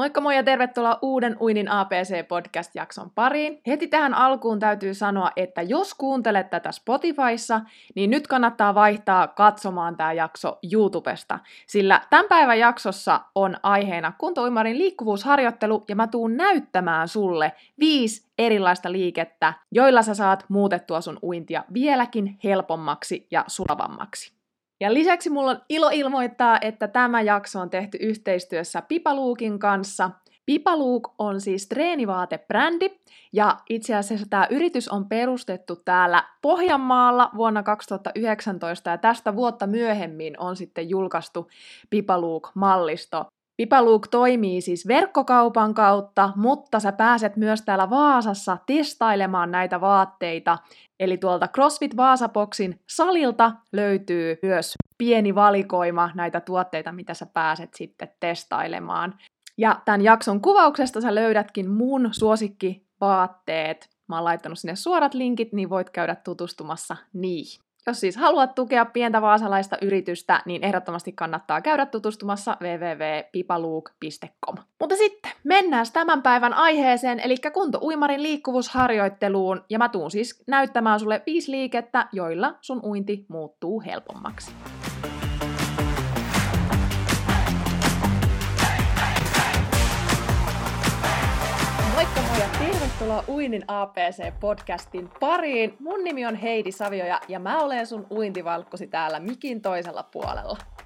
Moikka moi ja tervetuloa uuden Uinin APC-podcast-jakson pariin. Heti tähän alkuun täytyy sanoa, että jos kuuntelet tätä Spotifyssa, niin nyt kannattaa vaihtaa katsomaan tämä jakso YouTubesta, sillä tämän päivän jaksossa on aiheena kuntouimarin liikkuvuusharjoittelu ja mä tuun näyttämään sulle viisi erilaista liikettä, joilla sä saat muutettua sun uintia vieläkin helpommaksi ja sulavammaksi. Ja lisäksi mulla on ilo ilmoittaa, että tämä jakso on tehty yhteistyössä Pipaluukin kanssa. Pipaluuk on siis treenivaateբrändi, ja itse asiassa tämä yritys on perustettu täällä Pohjanmaalla vuonna 2019, ja tästä vuotta myöhemmin on sitten julkaistu Pipaluuk-mallisto. Pipaluuk toimii siis verkkokaupan kautta, mutta sä pääset myös täällä Vaasassa testailemaan näitä vaatteita. Eli tuolta CrossFit Vaasapoksin salilta löytyy myös pieni valikoima näitä tuotteita, mitä sä pääset sitten testailemaan. Ja tämän jakson kuvauksesta sä löydätkin mun suosikkivaatteet. Mä oon laittanut sinne suorat linkit, niin voit käydä tutustumassa niihin. Jos siis haluat tukea pientä vaasalaista yritystä, niin ehdottomasti kannattaa käydä tutustumassa www.pipaluuk.com. Mutta sitten mennään tämän päivän aiheeseen, eli kunto-uimarin liikkuvuusharjoitteluun, ja mä tuun siis näyttämään sulle viisi liikettä, joilla sun uinti muuttuu helpommaksi. Tervetuloa Uinin APC-podcastin pariin. Mun nimi on Heidi Savioja ja mä olen sun uintivalkkosi täällä mikin toisella puolella.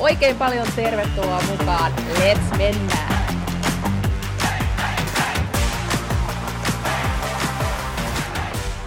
Oikein paljon tervetuloa mukaan. Let's mennään!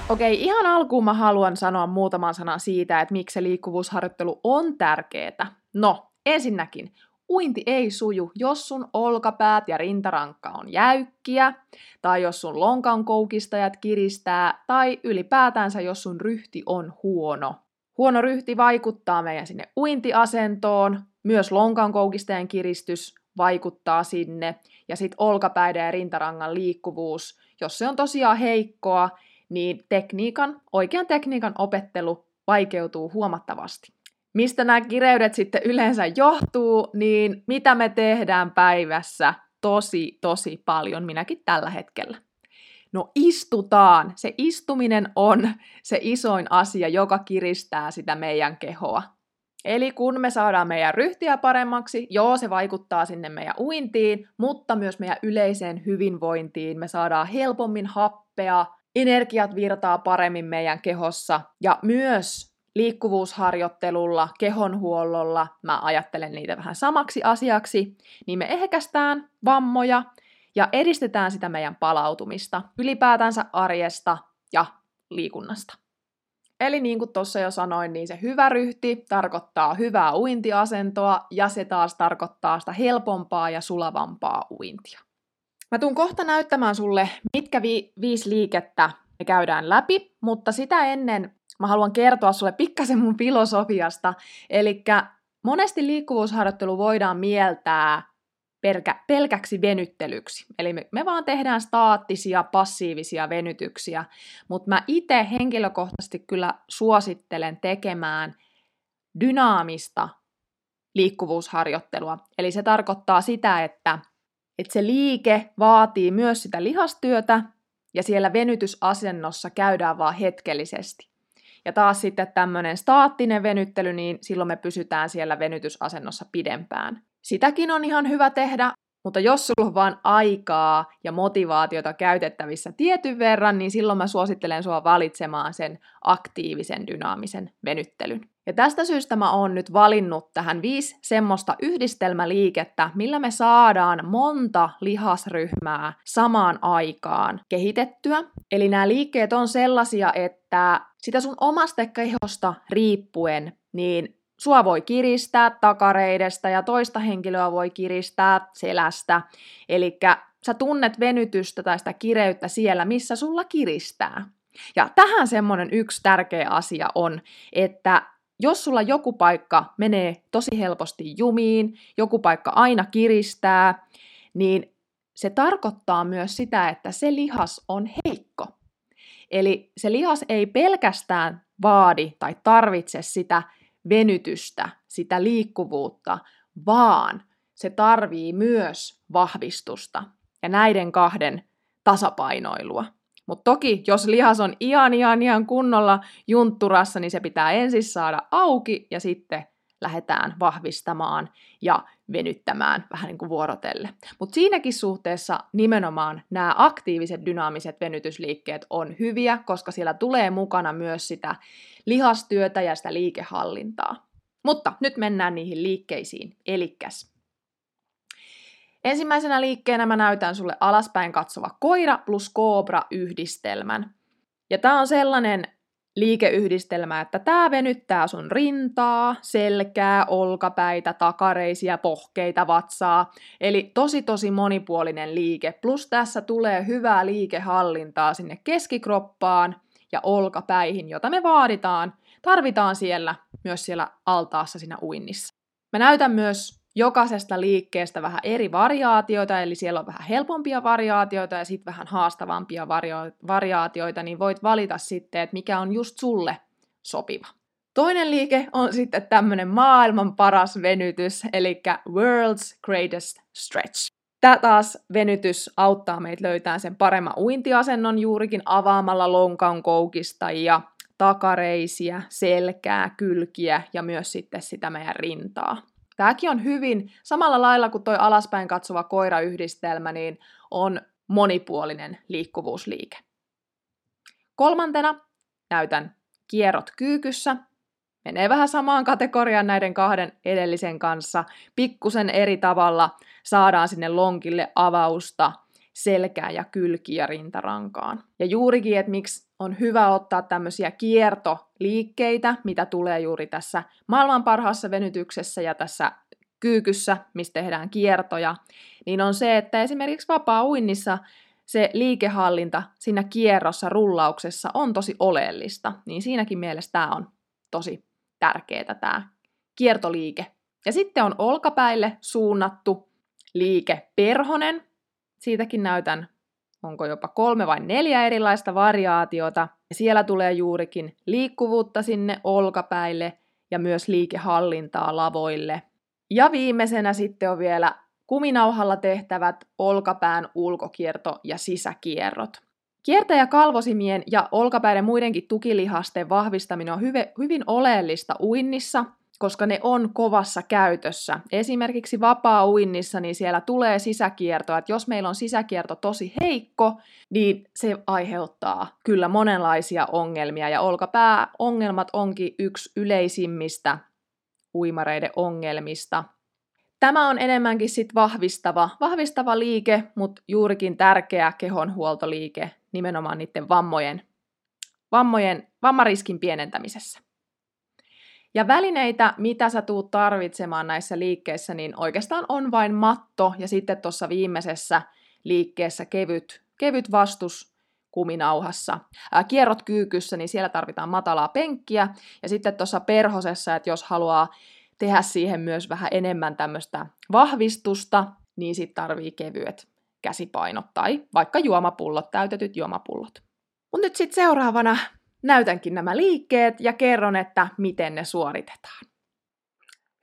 Okei, ihan alkuun mä haluan sanoa muutaman sanan siitä, että miksi se liikkuvuusharjoittelu on tärkeää. No, ensinnäkin, uinti ei suju, jos sun olkapäät ja rintarankka on jäykkiä, tai jos sun lonkan koukistajat kiristää, tai ylipäätänsä jos sun ryhti on huono. Huono ryhti vaikuttaa meidän sinne uintiasentoon, myös lonkan koukistajan kiristys vaikuttaa sinne, ja sitten olkapäiden ja rintarangan liikkuvuus, jos se on tosiaan heikkoa, niin tekniikan, oikean tekniikan opettelu vaikeutuu huomattavasti. Mistä nämä kireydet sitten yleensä johtuu, niin mitä me tehdään päivässä tosi, tosi paljon, minäkin tällä hetkellä. No istutaan. Se istuminen on se isoin asia, joka kiristää sitä meidän kehoa. Eli kun me saadaan meidän ryhtiä paremmaksi, joo, se vaikuttaa sinne meidän uintiin, mutta myös meidän yleiseen hyvinvointiin. Me saadaan helpommin happea, energiat virtaa paremmin meidän kehossa ja myös liikkuvuusharjoittelulla, kehonhuollolla, mä ajattelen niitä vähän samaksi asiaksi, niin me ehkästään vammoja ja edistetään sitä meidän palautumista ylipäätänsä arjesta ja liikunnasta. Eli niin kuin tuossa jo sanoin, niin se hyvä ryhti tarkoittaa hyvää uintiasentoa ja se taas tarkoittaa sitä helpompaa ja sulavampaa uintia. Mä tuun kohta näyttämään sulle, mitkä vi- viisi liikettä me käydään läpi, mutta sitä ennen mä haluan kertoa sulle pikkasen mun filosofiasta. Eli monesti liikkuvuusharjoittelu voidaan mieltää pelkä, pelkäksi venyttelyksi. Eli me, me vaan tehdään staattisia, passiivisia venytyksiä, mutta mä itse henkilökohtaisesti kyllä suosittelen tekemään dynaamista liikkuvuusharjoittelua. Eli se tarkoittaa sitä, että että se liike vaatii myös sitä lihastyötä ja siellä venytysasennossa käydään vaan hetkellisesti. Ja taas sitten tämmöinen staattinen venyttely, niin silloin me pysytään siellä venytysasennossa pidempään. Sitäkin on ihan hyvä tehdä, mutta jos sulla on vaan aikaa ja motivaatiota käytettävissä tietyn verran, niin silloin mä suosittelen sua valitsemaan sen aktiivisen dynaamisen venyttelyn. Ja tästä syystä mä oon nyt valinnut tähän viisi semmoista yhdistelmäliikettä, millä me saadaan monta lihasryhmää samaan aikaan kehitettyä. Eli nämä liikkeet on sellaisia, että sitä sun omasta kehosta riippuen, niin sua voi kiristää takareidesta ja toista henkilöä voi kiristää selästä. Eli sä tunnet venytystä tai sitä kireyttä siellä, missä sulla kiristää. Ja tähän semmoinen yksi tärkeä asia on, että jos sulla joku paikka menee tosi helposti jumiin, joku paikka aina kiristää, niin se tarkoittaa myös sitä, että se lihas on heikko. Eli se lihas ei pelkästään vaadi tai tarvitse sitä venytystä, sitä liikkuvuutta, vaan se tarvii myös vahvistusta ja näiden kahden tasapainoilua. Mutta toki, jos lihas on ihan, ihan, ihan kunnolla juntturassa, niin se pitää ensin saada auki ja sitten lähdetään vahvistamaan ja venyttämään vähän niin kuin vuorotelle. Mutta siinäkin suhteessa nimenomaan nämä aktiiviset dynaamiset venytysliikkeet on hyviä, koska siellä tulee mukana myös sitä lihastyötä ja sitä liikehallintaa. Mutta nyt mennään niihin liikkeisiin. Elikkäs Ensimmäisenä liikkeenä mä näytän sulle alaspäin katsova koira plus koobra yhdistelmän. Ja tää on sellainen liikeyhdistelmä, että tämä venyttää sun rintaa, selkää, olkapäitä, takareisia, pohkeita, vatsaa. Eli tosi tosi monipuolinen liike. Plus tässä tulee hyvää liikehallintaa sinne keskikroppaan ja olkapäihin, jota me vaaditaan, tarvitaan siellä myös siellä altaassa siinä uinnissa. Mä näytän myös jokaisesta liikkeestä vähän eri variaatioita, eli siellä on vähän helpompia variaatioita ja sitten vähän haastavampia varia- variaatioita, niin voit valita sitten, että mikä on just sulle sopiva. Toinen liike on sitten tämmöinen maailman paras venytys, eli World's Greatest Stretch. Tämä taas venytys auttaa meitä löytämään sen paremman uintiasennon juurikin avaamalla lonkan koukista ja takareisiä, selkää, kylkiä ja myös sitten sitä meidän rintaa. Tämäkin on hyvin, samalla lailla kuin toi alaspäin katsova koirayhdistelmä, niin on monipuolinen liikkuvuusliike. Kolmantena näytän kierrot kyykyssä. Menee vähän samaan kategoriaan näiden kahden edellisen kanssa. Pikkusen eri tavalla saadaan sinne lonkille avausta selkää ja kylkiä rintarankaan. Ja juurikin, että miksi on hyvä ottaa tämmöisiä kiertoliikkeitä, mitä tulee juuri tässä maailman parhaassa venytyksessä ja tässä kyykyssä, missä tehdään kiertoja, niin on se, että esimerkiksi vapaa-uinnissa se liikehallinta siinä kierrossa, rullauksessa on tosi oleellista, niin siinäkin mielessä tämä on tosi tärkeää tämä kiertoliike. Ja sitten on olkapäille suunnattu liike perhonen. Siitäkin näytän onko jopa kolme vai neljä erilaista variaatiota. Siellä tulee juurikin liikkuvuutta sinne olkapäille ja myös liikehallintaa lavoille. Ja viimeisenä sitten on vielä kuminauhalla tehtävät olkapään ulkokierto ja sisäkierrot. Kiertä- ja kalvosimien ja olkapäiden muidenkin tukilihasten vahvistaminen on hyvin oleellista uinnissa, koska ne on kovassa käytössä. Esimerkiksi vapaa-uinnissa, niin siellä tulee sisäkiertoa, että jos meillä on sisäkierto tosi heikko, niin se aiheuttaa kyllä monenlaisia ongelmia, ja olkapääongelmat onkin yksi yleisimmistä uimareiden ongelmista. Tämä on enemmänkin sit vahvistava, vahvistava liike, mutta juurikin tärkeä kehonhuoltoliike nimenomaan niiden vammojen, vammojen, vammariskin pienentämisessä. Ja välineitä, mitä sä tuut tarvitsemaan näissä liikkeissä, niin oikeastaan on vain matto ja sitten tuossa viimeisessä liikkeessä kevyt, kevyt vastus kuminauhassa. Kierrot kyykyssä, niin siellä tarvitaan matalaa penkkiä. Ja sitten tuossa perhosessa, että jos haluaa tehdä siihen myös vähän enemmän tämmöistä vahvistusta, niin sitten tarvii kevyet käsipainot tai vaikka juomapullot, täytetyt juomapullot. Mutta nyt sitten seuraavana näytänkin nämä liikkeet ja kerron, että miten ne suoritetaan.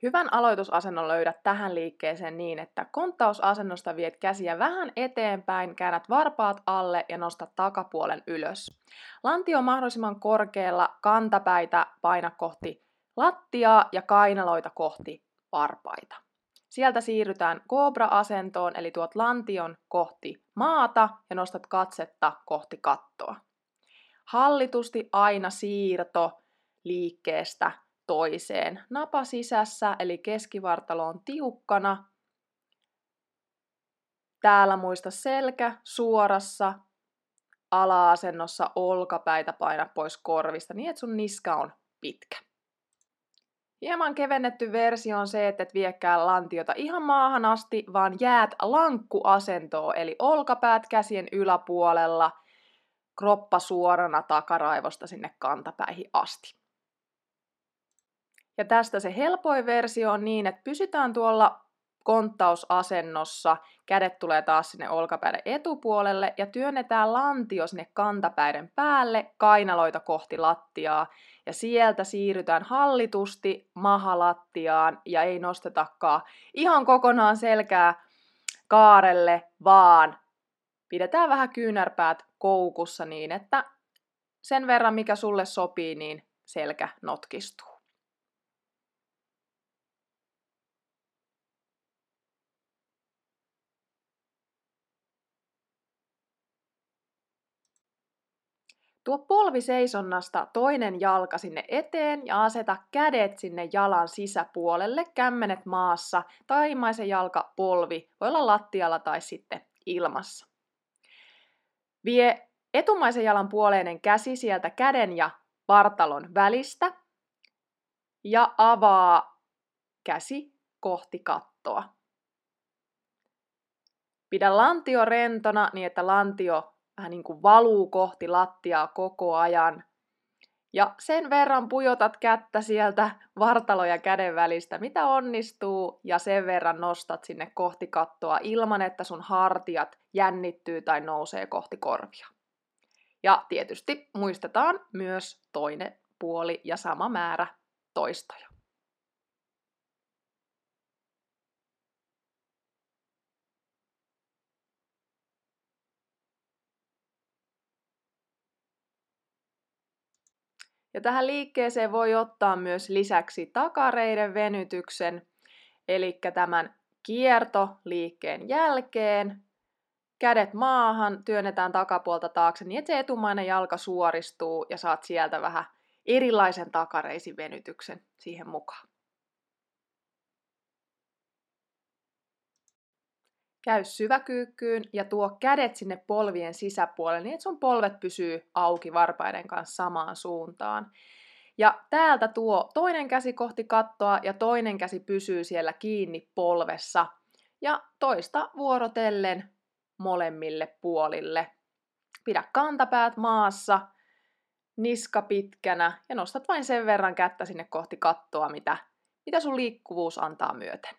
Hyvän aloitusasennon löydät tähän liikkeeseen niin, että konttausasennosta viet käsiä vähän eteenpäin, käännät varpaat alle ja nostat takapuolen ylös. Lantio on mahdollisimman korkealla, kantapäitä paina kohti lattiaa ja kainaloita kohti varpaita. Sieltä siirrytään kobra-asentoon, eli tuot lantion kohti maata ja nostat katsetta kohti kattoa hallitusti aina siirto liikkeestä toiseen. Napa sisässä, eli keskivartalo on tiukkana. Täällä muista selkä suorassa, ala-asennossa olkapäitä paina pois korvista niin, että sun niska on pitkä. Hieman kevennetty versio on se, että et viekään lantiota ihan maahan asti, vaan jäät lankkuasentoon, eli olkapäät käsien yläpuolella, kroppa suorana takaraivosta sinne kantapäihin asti. Ja tästä se helpoin versio on niin, että pysytään tuolla konttausasennossa, kädet tulee taas sinne olkapäiden etupuolelle ja työnnetään lantio sinne kantapäiden päälle, kainaloita kohti lattiaa ja sieltä siirrytään hallitusti mahalattiaan ja ei nostetakaan ihan kokonaan selkää kaarelle, vaan pidetään vähän kyynärpäät koukussa niin, että sen verran mikä sulle sopii, niin selkä notkistuu. Tuo polvi seisonnasta toinen jalka sinne eteen ja aseta kädet sinne jalan sisäpuolelle, kämmenet maassa, taimaisen jalka polvi, voi olla lattialla tai sitten ilmassa. Vie etumaisen jalan puoleinen käsi sieltä käden ja vartalon välistä ja avaa käsi kohti kattoa. Pidä lantio rentona niin, että lantio vähän niin kuin valuu kohti lattiaa koko ajan. Ja sen verran pujotat kättä sieltä vartalo ja käden välistä, mitä onnistuu, ja sen verran nostat sinne kohti kattoa ilman, että sun hartiat jännittyy tai nousee kohti korvia. Ja tietysti muistetaan myös toinen puoli ja sama määrä toistoja. Ja tähän liikkeeseen voi ottaa myös lisäksi takareiden venytyksen, eli tämän kiertoliikkeen jälkeen kädet maahan, työnnetään takapuolta taakse niin, että se etumainen jalka suoristuu ja saat sieltä vähän erilaisen takareisin venytyksen siihen mukaan. Käy syväkyykkyyn ja tuo kädet sinne polvien sisäpuolelle niin, että sun polvet pysyy auki varpaiden kanssa samaan suuntaan. Ja täältä tuo toinen käsi kohti kattoa ja toinen käsi pysyy siellä kiinni polvessa. Ja toista vuorotellen molemmille puolille. Pidä kantapäät maassa, niska pitkänä ja nostat vain sen verran kättä sinne kohti kattoa, mitä, mitä sun liikkuvuus antaa myöten.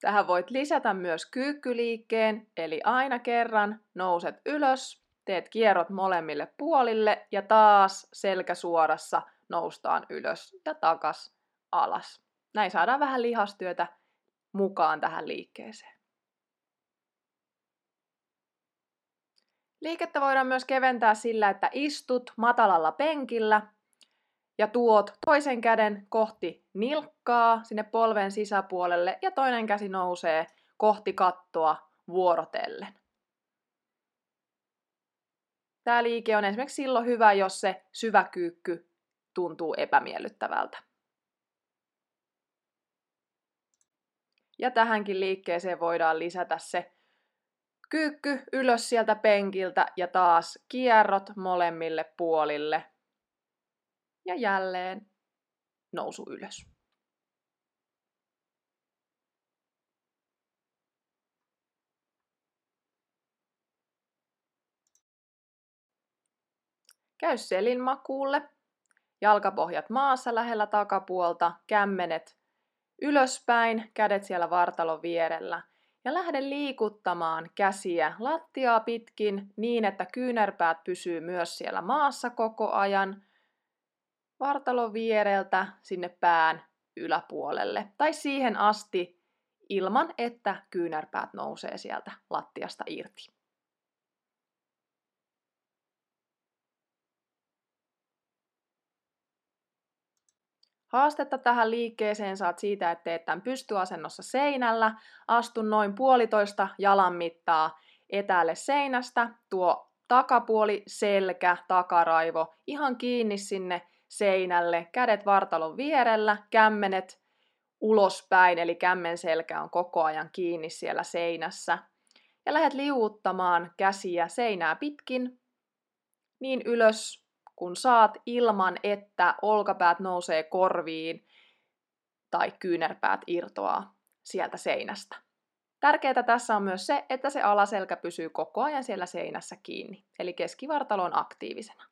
Tähän voit lisätä myös kyykkyliikkeen, eli aina kerran nouset ylös, teet kierrot molemmille puolille ja taas selkä suorassa noustaan ylös ja takas alas. Näin saadaan vähän lihastyötä mukaan tähän liikkeeseen. Liikettä voidaan myös keventää sillä, että istut matalalla penkillä ja tuot toisen käden kohti nilkkaa sinne polven sisäpuolelle ja toinen käsi nousee kohti kattoa vuorotellen. Tämä liike on esimerkiksi silloin hyvä, jos se syväkyykky tuntuu epämiellyttävältä. Ja tähänkin liikkeeseen voidaan lisätä se kyykky ylös sieltä penkiltä ja taas kierrot molemmille puolille ja jälleen nousu ylös. Käy selin makuulle. Jalkapohjat maassa lähellä takapuolta, kämmenet ylöspäin, kädet siellä vartalon vierellä. Ja lähde liikuttamaan käsiä lattiaa pitkin niin, että kyynärpäät pysyy myös siellä maassa koko ajan vartalon viereltä sinne pään yläpuolelle tai siihen asti ilman, että kyynärpäät nousee sieltä lattiasta irti. Haastetta tähän liikkeeseen saat siitä, että teet tämän pystyasennossa seinällä, astu noin puolitoista jalan mittaa etäälle seinästä, tuo takapuoli, selkä, takaraivo ihan kiinni sinne seinälle, kädet vartalon vierellä, kämmenet ulospäin, eli kämmen selkä on koko ajan kiinni siellä seinässä. Ja lähdet liuuttamaan käsiä seinää pitkin, niin ylös kun saat ilman, että olkapäät nousee korviin tai kyynärpäät irtoaa sieltä seinästä. Tärkeää tässä on myös se, että se alaselkä pysyy koko ajan siellä seinässä kiinni, eli keskivartalo on aktiivisena.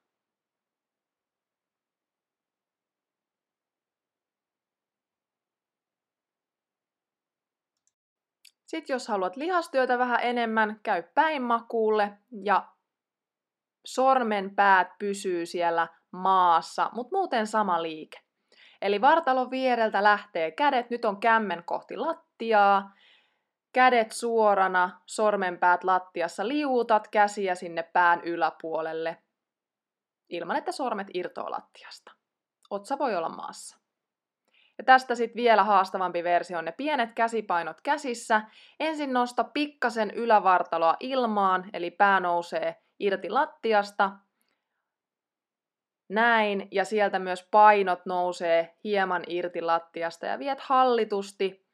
Sitten jos haluat lihastyötä vähän enemmän, käy päinmakuulle ja sormen päät pysyy siellä maassa, mutta muuten sama liike. Eli vartalon viereltä lähtee kädet, nyt on kämmen kohti lattiaa, kädet suorana, sormenpäät lattiassa, liuutat käsiä sinne pään yläpuolelle, ilman että sormet irtoaa lattiasta. Otsa voi olla maassa. Ja tästä sitten vielä haastavampi versio on ne pienet käsipainot käsissä. Ensin nosta pikkasen ylävartaloa ilmaan, eli pää nousee irti lattiasta. Näin, ja sieltä myös painot nousee hieman irti lattiasta ja viet hallitusti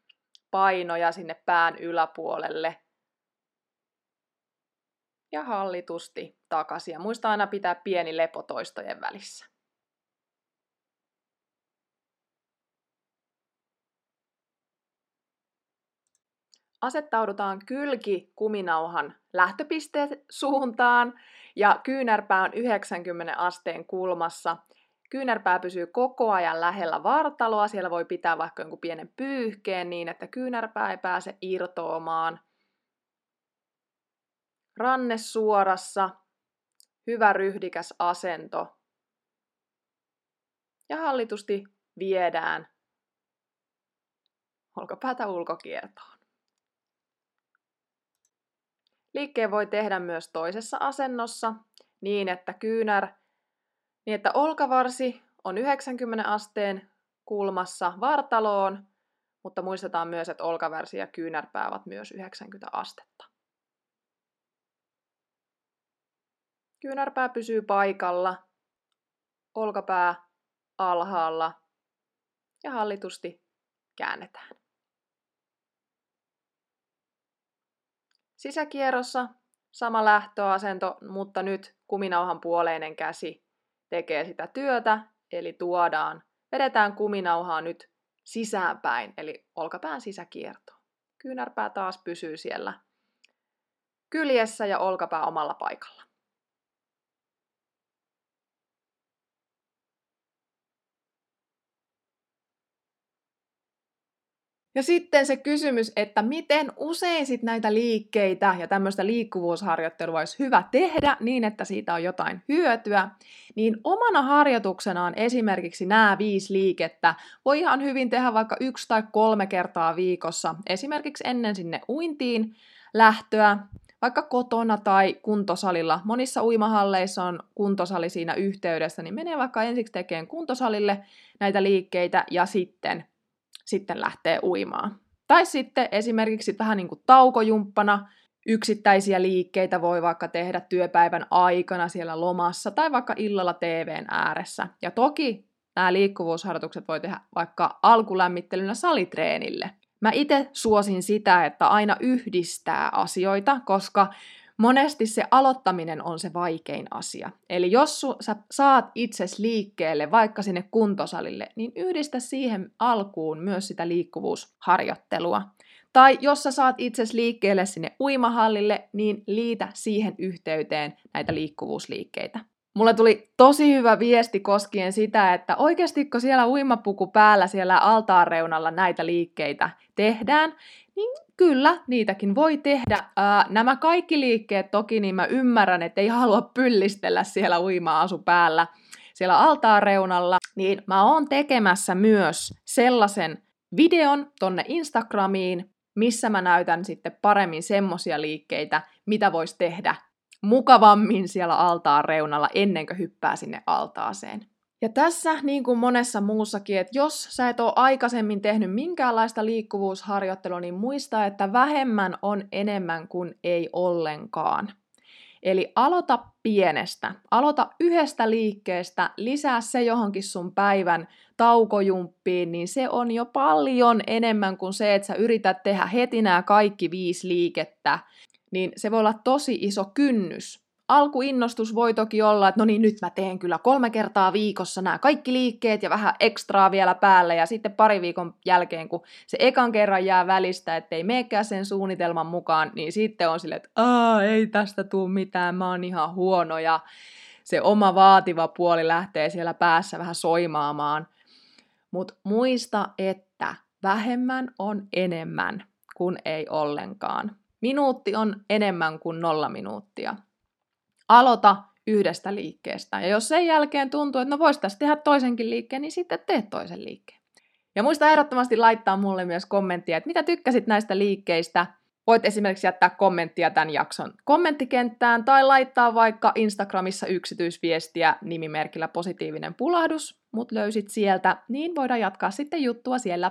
painoja sinne pään yläpuolelle. Ja hallitusti takaisin. Ja muista aina pitää pieni lepo toistojen välissä. Asettaudutaan kylki kuminauhan lähtöpisteen suuntaan ja kyynärpää on 90 asteen kulmassa. Kyynärpää pysyy koko ajan lähellä vartaloa, siellä voi pitää vaikka jonkun pienen pyyhkeen niin, että kyynärpää ei pääse irtoamaan. Ranne suorassa, hyvä ryhdikäs asento. Ja hallitusti viedään olkapäätä ulkokiertoon. Liikkeen voi tehdä myös toisessa asennossa niin, että kyynär, niin että olkavarsi on 90 asteen kulmassa vartaloon, mutta muistetaan myös, että olkavarsi ja kyynärpää ovat myös 90 astetta. Kyynärpää pysyy paikalla, olkapää alhaalla ja hallitusti käännetään. Sisäkierrossa sama lähtöasento, mutta nyt kuminauhan puoleinen käsi tekee sitä työtä, eli tuodaan, vedetään kuminauhaa nyt sisäänpäin, eli olkapään sisäkierto. Kyynärpää taas pysyy siellä kyljessä ja olkapää omalla paikalla. Ja sitten se kysymys, että miten usein sit näitä liikkeitä ja tämmöistä liikkuvuusharjoittelua olisi hyvä tehdä niin, että siitä on jotain hyötyä, niin omana harjoituksenaan esimerkiksi nämä viisi liikettä voi ihan hyvin tehdä vaikka yksi tai kolme kertaa viikossa, esimerkiksi ennen sinne uintiin lähtöä, vaikka kotona tai kuntosalilla. Monissa uimahalleissa on kuntosali siinä yhteydessä, niin menee vaikka ensiksi tekemään kuntosalille näitä liikkeitä ja sitten sitten lähtee uimaan. Tai sitten esimerkiksi vähän niin kuin taukojumppana, yksittäisiä liikkeitä voi vaikka tehdä työpäivän aikana siellä lomassa tai vaikka illalla TVn ääressä. Ja toki nämä liikkuvuusharjoitukset voi tehdä vaikka alkulämmittelynä salitreenille. Mä itse suosin sitä, että aina yhdistää asioita, koska monesti se aloittaminen on se vaikein asia. Eli jos su, sä saat itses liikkeelle vaikka sinne kuntosalille, niin yhdistä siihen alkuun myös sitä liikkuvuusharjoittelua. Tai jos sä saat itses liikkeelle sinne uimahallille, niin liitä siihen yhteyteen näitä liikkuvuusliikkeitä. Mulle tuli tosi hyvä viesti koskien sitä, että oikeasti kun siellä uimapuku päällä siellä altaan reunalla näitä liikkeitä tehdään, niin kyllä, niitäkin voi tehdä. Ää, nämä kaikki liikkeet toki, niin mä ymmärrän, että ei halua pyllistellä siellä uima-asu päällä siellä altaan reunalla, niin mä oon tekemässä myös sellaisen videon tonne Instagramiin, missä mä näytän sitten paremmin semmosia liikkeitä, mitä voisi tehdä mukavammin siellä altaan reunalla ennen kuin hyppää sinne altaaseen. Ja tässä, niin kuin monessa muussakin, että jos sä et ole aikaisemmin tehnyt minkäänlaista liikkuvuusharjoittelua, niin muista, että vähemmän on enemmän kuin ei ollenkaan. Eli aloita pienestä. Aloita yhdestä liikkeestä, lisää se johonkin sun päivän taukojumppiin, niin se on jo paljon enemmän kuin se, että sä yrität tehdä heti nämä kaikki viisi liikettä. Niin se voi olla tosi iso kynnys alkuinnostus voi toki olla, että no niin, nyt mä teen kyllä kolme kertaa viikossa nämä kaikki liikkeet ja vähän ekstraa vielä päälle. Ja sitten pari viikon jälkeen, kun se ekan kerran jää välistä, ettei meekään sen suunnitelman mukaan, niin sitten on silleen, että Aa, ei tästä tule mitään, mä oon ihan huono. Ja se oma vaativa puoli lähtee siellä päässä vähän soimaamaan. Mutta muista, että vähemmän on enemmän kuin ei ollenkaan. Minuutti on enemmän kuin nolla minuuttia. Aloita yhdestä liikkeestä. Ja jos sen jälkeen tuntuu, että no vois tässä tehdä toisenkin liikkeen, niin sitten tee toisen liikkeen. Ja muista ehdottomasti laittaa mulle myös kommenttia, että mitä tykkäsit näistä liikkeistä. Voit esimerkiksi jättää kommenttia tämän jakson kommenttikenttään tai laittaa vaikka Instagramissa yksityisviestiä nimimerkillä positiivinen pulahdus, mut löysit sieltä, niin voidaan jatkaa sitten juttua siellä